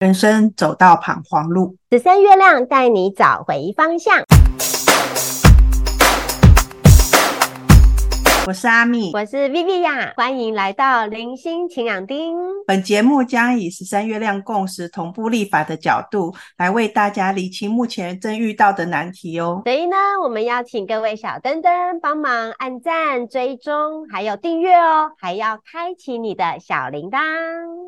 人生走到彷徨路，十三月亮带你找回方向。我是阿蜜，我是 Viviya，欢迎来到零星晴朗丁。本节目将以十三月亮共识同步立法的角度，来为大家理清目前正遇到的难题哦。所以呢，我们邀请各位小灯灯帮忙按赞、追踪，还有订阅哦，还要开启你的小铃铛。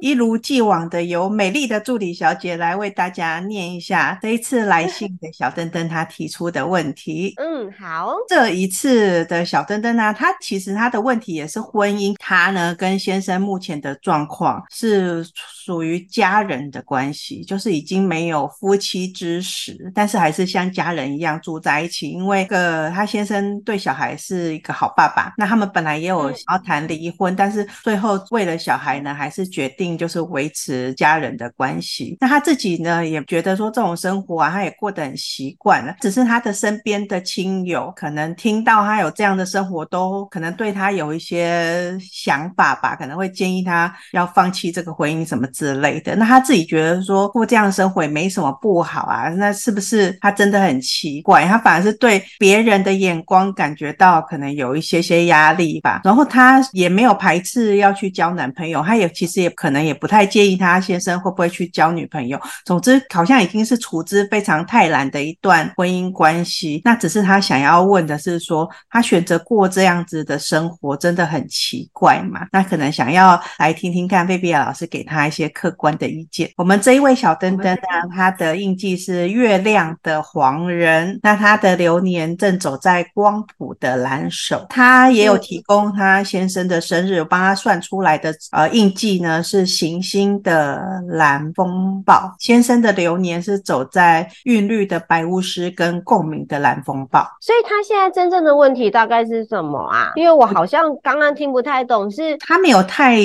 一如既往的，由美丽的助理小姐来为大家念一下这一次来信的小灯灯她提出的问题。嗯，好。这一次的小灯灯呢，她。其实他的问题也是婚姻，他呢跟先生目前的状况是属于家人的关系，就是已经没有夫妻之实，但是还是像家人一样住在一起。因为个他先生对小孩是一个好爸爸，那他们本来也有想要谈离婚，但是最后为了小孩呢，还是决定就是维持家人的关系。那他自己呢也觉得说这种生活啊，他也过得很习惯了，只是他的身边的亲友可能听到他有这样的生活都可。可能对他有一些想法吧，可能会建议他要放弃这个婚姻什么之类的。那他自己觉得说过这样的生活也没什么不好啊，那是不是他真的很奇怪？他反而是对别人的眼光感觉到可能有一些些压力吧。然后他也没有排斥要去交男朋友，他也其实也可能也不太介意他先生会不会去交女朋友。总之，好像已经是处之非常泰然的一段婚姻关系。那只是他想要问的是说，他选择过这样子的生活真的很奇怪嘛？那可能想要来听听看 Viviya 老师给他一些客观的意见。我们这一位小灯灯呢，他的印记是月亮的黄人，那他的流年正走在光谱的蓝手。他也有提供他先生的生日，我帮他算出来的呃印记呢是行星的蓝风暴。先生的流年是走在韵律的白巫师跟共鸣的蓝风暴。所以他现在真正的问题大概是什么啊？因为我好像刚刚听不太懂，是他没有太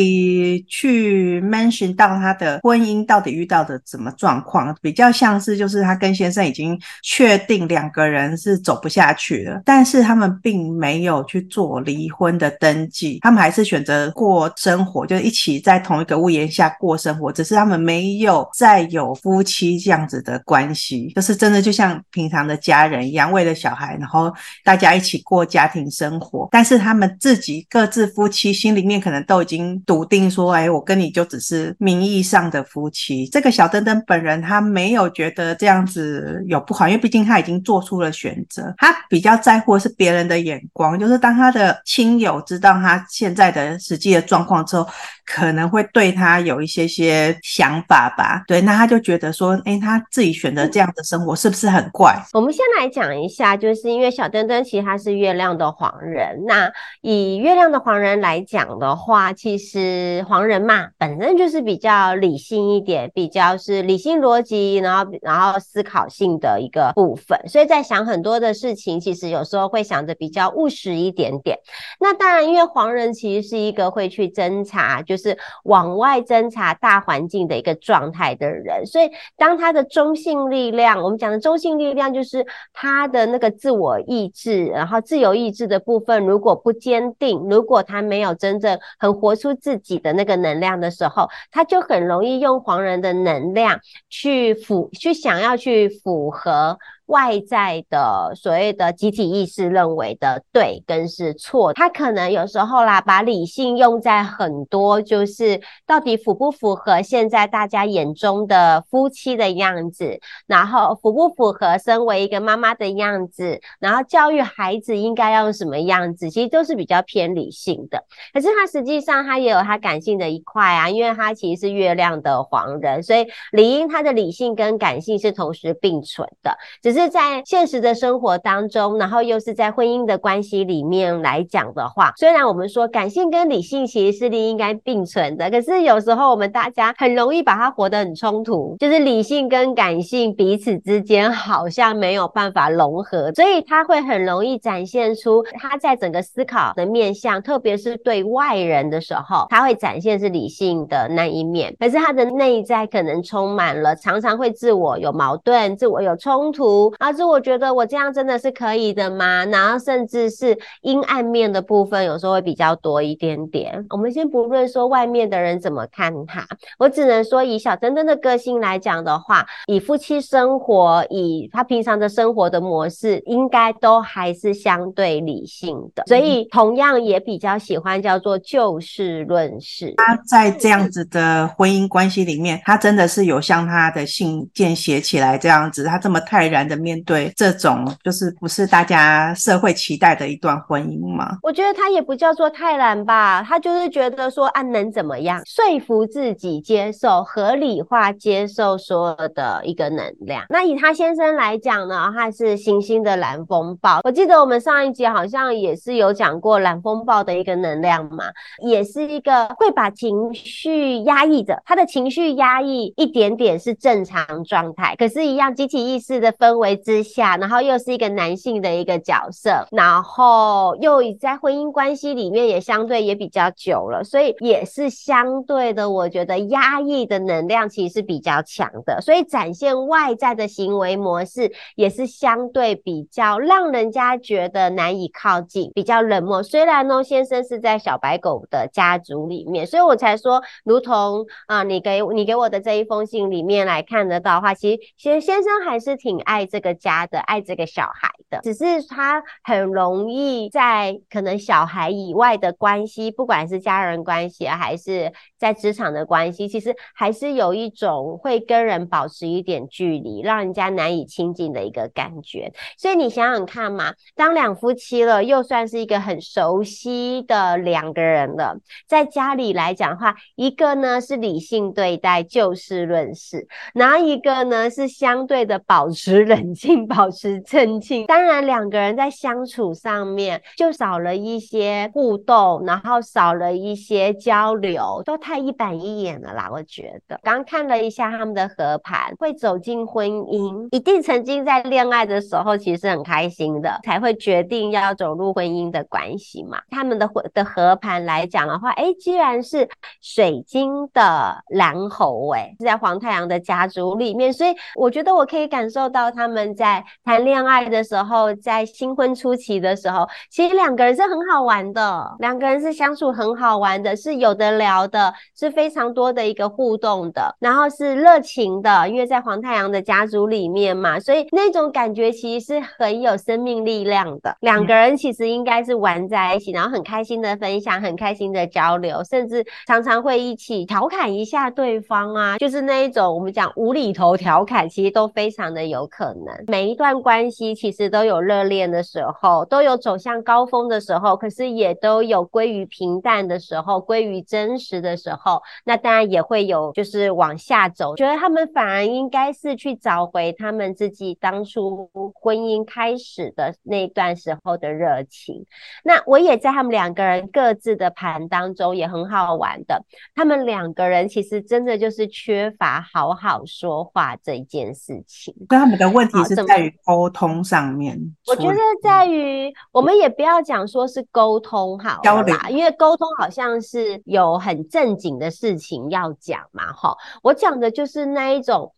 去 mention 到他的婚姻到底遇到的什么状况，比较像是就是他跟先生已经确定两个人是走不下去了，但是他们并没有去做离婚的登记，他们还是选择过生活，就一起在同一个屋檐下过生活，只是他们没有再有夫妻这样子的关系，就是真的就像平常的家人一样，为了小孩，然后大家一起过家庭生活，但是是他们自己各自夫妻心里面可能都已经笃定说，哎，我跟你就只是名义上的夫妻。这个小登登本人他没有觉得这样子有不好，因为毕竟他已经做出了选择。他比较在乎的是别人的眼光，就是当他的亲友知道他现在的实际的状况之后，可能会对他有一些些想法吧。对，那他就觉得说，哎，他自己选择这样的生活是不是很怪？我们先来讲一下，就是因为小灯灯其实他是月亮的黄人，那以月亮的黄人来讲的话，其实黄人嘛，本身就是比较理性一点，比较是理性逻辑，然后然后思考性的一个部分，所以在想很多的事情，其实有时候会想的比较务实一点点。那当然，因为黄人其实是一个会去侦查，就就是往外侦查大环境的一个状态的人，所以当他的中性力量，我们讲的中性力量，就是他的那个自我意志，然后自由意志的部分，如果不坚定，如果他没有真正很活出自己的那个能量的时候，他就很容易用黄人的能量去符，去想要去符合。外在的所谓的集体意识认为的对跟是错，他可能有时候啦，把理性用在很多，就是到底符不符合现在大家眼中的夫妻的样子，然后符不符合身为一个妈妈的样子，然后教育孩子应该要什么样子，其实都是比较偏理性的。可是他实际上他也有他感性的一块啊，因为他其实是月亮的黄人，所以理应他的理性跟感性是同时并存的，只是在现实的生活当中，然后又是在婚姻的关系里面来讲的话，虽然我们说感性跟理性其实是应该并存的，可是有时候我们大家很容易把它活得很冲突，就是理性跟感性彼此之间好像没有办法融合，所以他会很容易展现出他在整个思考的面向，特别是对外人的时候，他会展现是理性的那一面，可是他的内在可能充满了常常会自我有矛盾、自我有冲突。出，儿子，我觉得我这样真的是可以的吗？然后甚至是阴暗面的部分，有时候会比较多一点点。我们先不论说外面的人怎么看他，我只能说以小珍珍的个性来讲的话，以夫妻生活，以他平常的生活的模式，应该都还是相对理性的，所以同样也比较喜欢叫做就事论事。他在这样子的婚姻关系里面，他真的是有像他的信件写起来这样子，他这么泰然的面对这种就是不是大家社会期待的一段婚姻吗？我觉得他也不叫做泰然吧，他就是觉得说，啊，能怎么样？说服自己接受，合理化接受所有的一个能量。那以他先生来讲呢，他是行星的蓝风暴。我记得我们上一集好像也是有讲过蓝风暴的一个能量嘛，也是一个会把情绪压抑着，他的情绪压抑一点点是正常状态，可是，一样集体意识的氛围之下，然后又是一个男性的一个角色，然后又在婚姻关系里面也相对也比较久了，所以也是相对的，我觉得压抑的能量其实是比较强的，所以展现外在的行为模式也是相对比较让人家觉得难以靠近，比较冷漠。虽然呢，先生是在小白狗的家族里面，所以我才说，如同啊、你给你给我的这一封信里面来看得到的话，其实先先生还是挺爱这个家的，爱这个小孩的，只是他很容易在可能小孩以外的关系，不管是家人关系还是在职场的关系，其实还是有一种会跟人保持一点距离，让人家难以亲近的一个感觉。所以你想想看嘛，当两夫妻了，又算是一个很熟悉的两个人了，在家里来讲的话，一个呢是理性对待，就事论事，哪一个呢是相对的保持 冷冷静，保持镇静？当然，两个人在相处上面就少了一些互动，然后少了一些交流，都太一板一眼了啦。我觉得，刚看了一下他们的合盘，会走进婚姻，一定曾经在恋爱的时候其实很开心的，才会决定要走入婚姻的关系嘛。他们的合的合盘来讲的话，哎，居然是水晶的蓝猴，哎，是在黄太阳的家族里面，所以我觉得我可以感受到他们在谈恋爱的时候，在新婚初期的时候，其实两个人是很好玩的，两个人是相处很好玩的，是有得聊的，是非常多的一个互动的，然后是热情的，因为在黄太阳的家族里面嘛，所以那种感觉其实是很有生命力量的。两个人其实应该是玩在一起，然后很开心的分享，很开心的交流，甚至常常会一起调侃一下对方啊，就是那一种我们讲无厘头调侃，其实都非常的有可每一段关系其实都有热恋的时候，都有走向高峰的时候，可是也都有归于平淡的时候，归于真实的时候。那当然也会有就是往下走，觉得他们反而应该是去找回他们自己当初婚姻开始的那段时候的热情。那我也在他们两个人各自的盘当中也很好玩的，他们两个人其实真的就是缺乏好好说话这一件事情。跟他们的问题是在于沟通上面。我觉得在于我们也不要讲说是沟通好了啦，因为沟通好像是有很正经的事情要讲嘛，哈。我讲的就是那一种。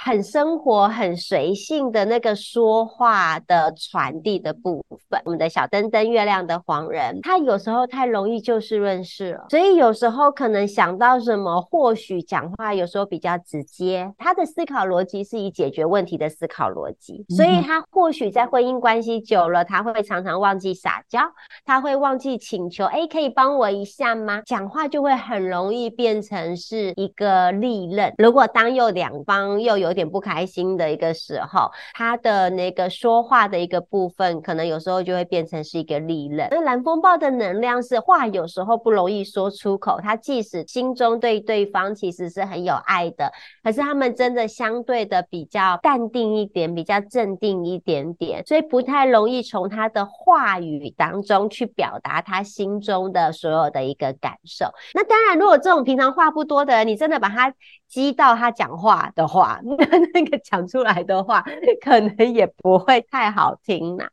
很生活、很随性的那个说话的传递的部分，我们的小灯灯月亮的黄人，他有时候太容易就事论事了，所以有时候可能想到什么，或许讲话有时候比较直接。他的思考逻辑是以解决问题的思考逻辑，所以他或许在婚姻关系久了，他会常常忘记撒娇，他会忘记请求，哎，可以帮我一下吗？讲话就会很容易变成是一个利刃。如果当又两方又有有点不开心的一个时候，他的那个说话的一个部分，可能有时候就会变成是一个利刃。那蓝风暴的能量是话，有时候不容易说出口。他即使心中对对方其实是很有爱的，可是他们真的相对的比较淡定一点，比较镇定一点点，所以不太容易从他的话语当中去表达他心中的所有的一个感受。那当然，如果这种平常话不多的人，你真的把他激到他讲话的话，那 那个讲出来的话，可能也不会太好听呐。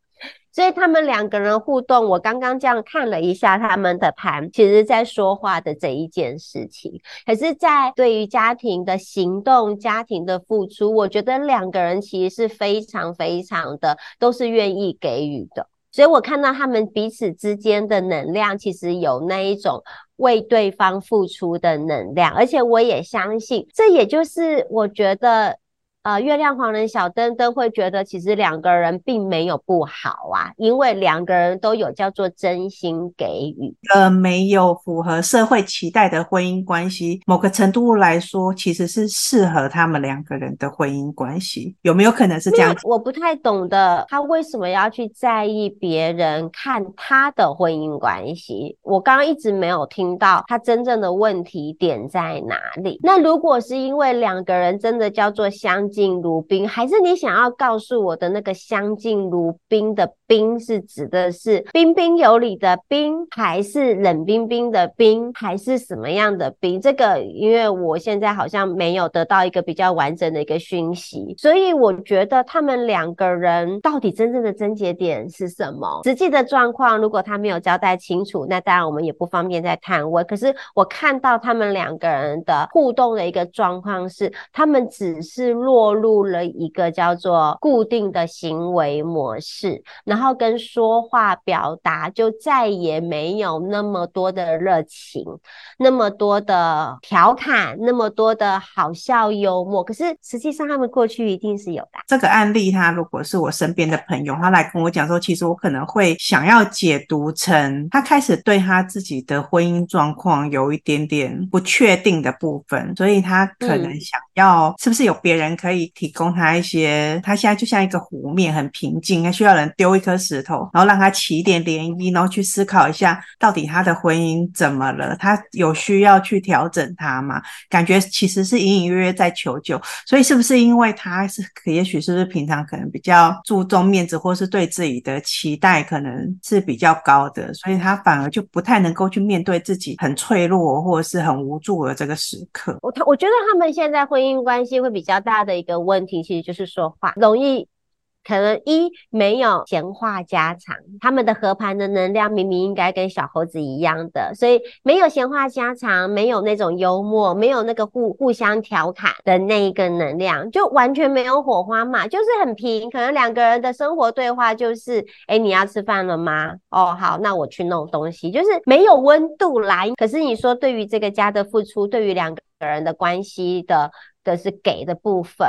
所以他们两个人互动，我刚刚这样看了一下他们的盘，其实在说话的这一件事情。可是，在对于家庭的行动、家庭的付出，我觉得两个人其实是非常非常的都是愿意给予的。所以我看到他们彼此之间的能量，其实有那一种为对方付出的能量，而且我也相信，这也就是我觉得。呃，月亮黄人小灯灯会觉得，其实两个人并没有不好啊，因为两个人都有叫做真心给予。呃，没有符合社会期待的婚姻关系，某个程度来说，其实是适合他们两个人的婚姻关系。有没有可能是这样？我不太懂得他为什么要去在意别人看他的婚姻关系。我刚刚一直没有听到他真正的问题点在哪里。那如果是因为两个人真的叫做相。敬如冰，还是你想要告诉我的那个相敬如宾的冰是指的是彬彬有礼的彬，还是冷冰冰的冰，还是什么样的冰？这个因为我现在好像没有得到一个比较完整的一个讯息，所以我觉得他们两个人到底真正的症结点是什么？实际的状况如果他没有交代清楚，那当然我们也不方便再探问。可是我看到他们两个人的互动的一个状况是，他们只是落。入了一个叫做固定的行为模式，然后跟说话表达就再也没有那么多的热情，那么多的调侃，那么多的好笑幽默。可是实际上他们过去一定是有的。这个案例，他如果是我身边的朋友，他来跟我讲说，其实我可能会想要解读成他开始对他自己的婚姻状况有一点点不确定的部分，所以他可能想要是不是有别人可以。可以提供他一些，他现在就像一个湖面，很平静，他需要人丢一颗石头，然后让他起一点涟漪，然后去思考一下，到底他的婚姻怎么了？他有需要去调整他吗？感觉其实是隐隐约约在求救，所以是不是因为他是，也许是不是平常可能比较注重面子，或是对自己的期待可能是比较高的，所以他反而就不太能够去面对自己很脆弱或者是很无助的这个时刻。我他我觉得他们现在婚姻关系会比较大的一个问题其实就是说话容易，可能一没有闲话家常，他们的合盘的能量明明应该跟小猴子一样的，所以没有闲话家常，没有那种幽默，没有那个互互相调侃的那一个能量，就完全没有火花嘛，就是很平。可能两个人的生活对话就是，哎，你要吃饭了吗？哦，好，那我去弄东西，就是没有温度来。可是你说对于这个家的付出，对于两个人的关系的。的是给的部分。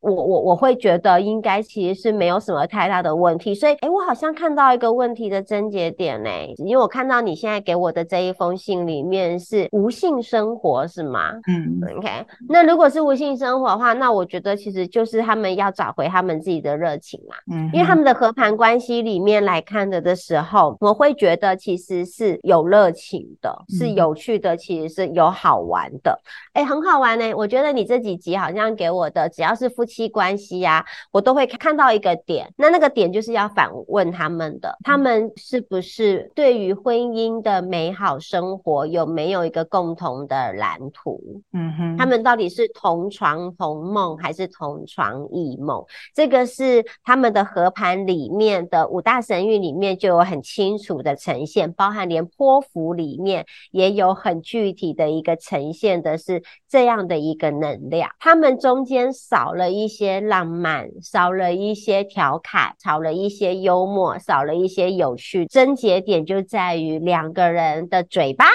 我我我会觉得应该其实是没有什么太大的问题，所以诶，我好像看到一个问题的症结点呢，因为我看到你现在给我的这一封信里面是无性生活是吗？嗯，OK，那如果是无性生活的话，那我觉得其实就是他们要找回他们自己的热情嘛，嗯，因为他们的和盘关系里面来看的的时候，我会觉得其实是有热情的，是有趣的，其实是有好玩的，诶，很好玩呢，我觉得你这几集好像给我的只要是夫妻。关系呀、啊，我都会看到一个点，那那个点就是要反问他们的，他们是不是对于婚姻的美好生活有没有一个共同的蓝图？嗯哼，他们到底是同床同梦还是同床异梦？这个是他们的合盘里面的五大神域里面就有很清楚的呈现，包含连波符里面也有很具体的一个呈现的是这样的一个能量，他们中间少了一。一些浪漫，少了一些调侃，少了一些幽默，少了一些有趣。症结点就在于两个人的嘴巴，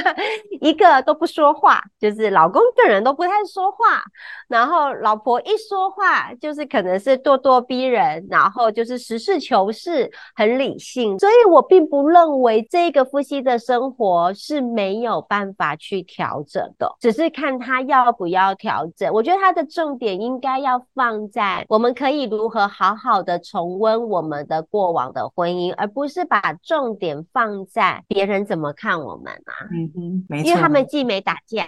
一个都不说话，就是老公个人都不太说话，然后老婆一说话就是可能是咄咄逼人，然后就是实事求是，很理性。所以我并不认为这个夫妻的生活是没有办法去调整的，只是看他要不要调整。我觉得他的重点应该要。放在我们可以如何好好的重温我们的过往的婚姻，而不是把重点放在别人怎么看我们啊。嗯哼，没错，因为他们既没打架，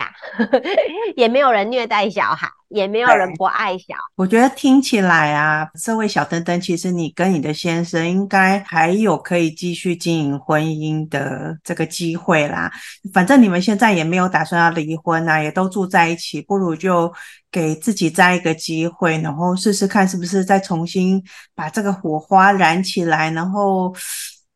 也没有人虐待小孩。也没有人不爱小，我觉得听起来啊，这位小灯灯，其实你跟你的先生应该还有可以继续经营婚姻的这个机会啦。反正你们现在也没有打算要离婚啊，也都住在一起，不如就给自己再一个机会，然后试试看是不是再重新把这个火花燃起来，然后。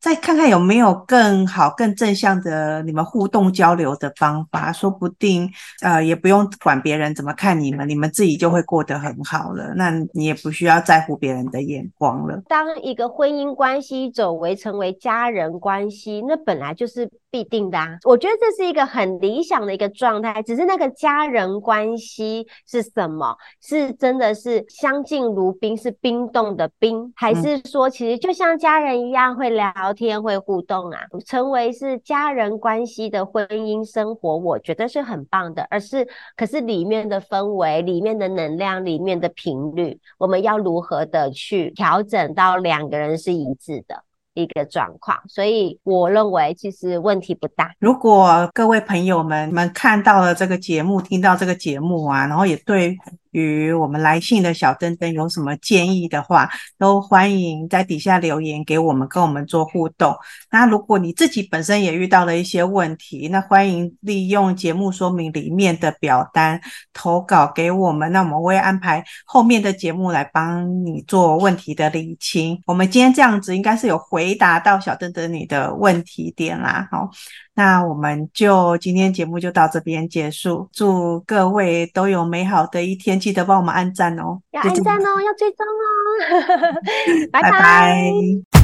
再看看有没有更好、更正向的你们互动交流的方法，说不定呃也不用管别人怎么看你们，你们自己就会过得很好了。那你也不需要在乎别人的眼光了。当一个婚姻关系走为成为家人关系，那本来就是。必定的啊，我觉得这是一个很理想的一个状态。只是那个家人关系是什么？是真的是相敬如宾，是冰冻的冰，还是说其实就像家人一样会聊天、会互动啊？成为是家人关系的婚姻生活，我觉得是很棒的。而是可是里面的氛围、里面的能量、里面的频率，我们要如何的去调整到两个人是一致的？一个状况，所以我认为其实问题不大。如果各位朋友们们看到了这个节目，听到这个节目啊，然后也对。与我们来信的小灯灯有什么建议的话，都欢迎在底下留言给我们，跟我们做互动。那如果你自己本身也遇到了一些问题，那欢迎利用节目说明里面的表单投稿给我们，那我们会安排后面的节目来帮你做问题的理清。我们今天这样子应该是有回答到小灯灯你的问题点啦，好。那我们就今天节目就到这边结束，祝各位都有美好的一天，记得帮我们按赞哦，要按赞哦，要追踪哦，拜拜。拜拜。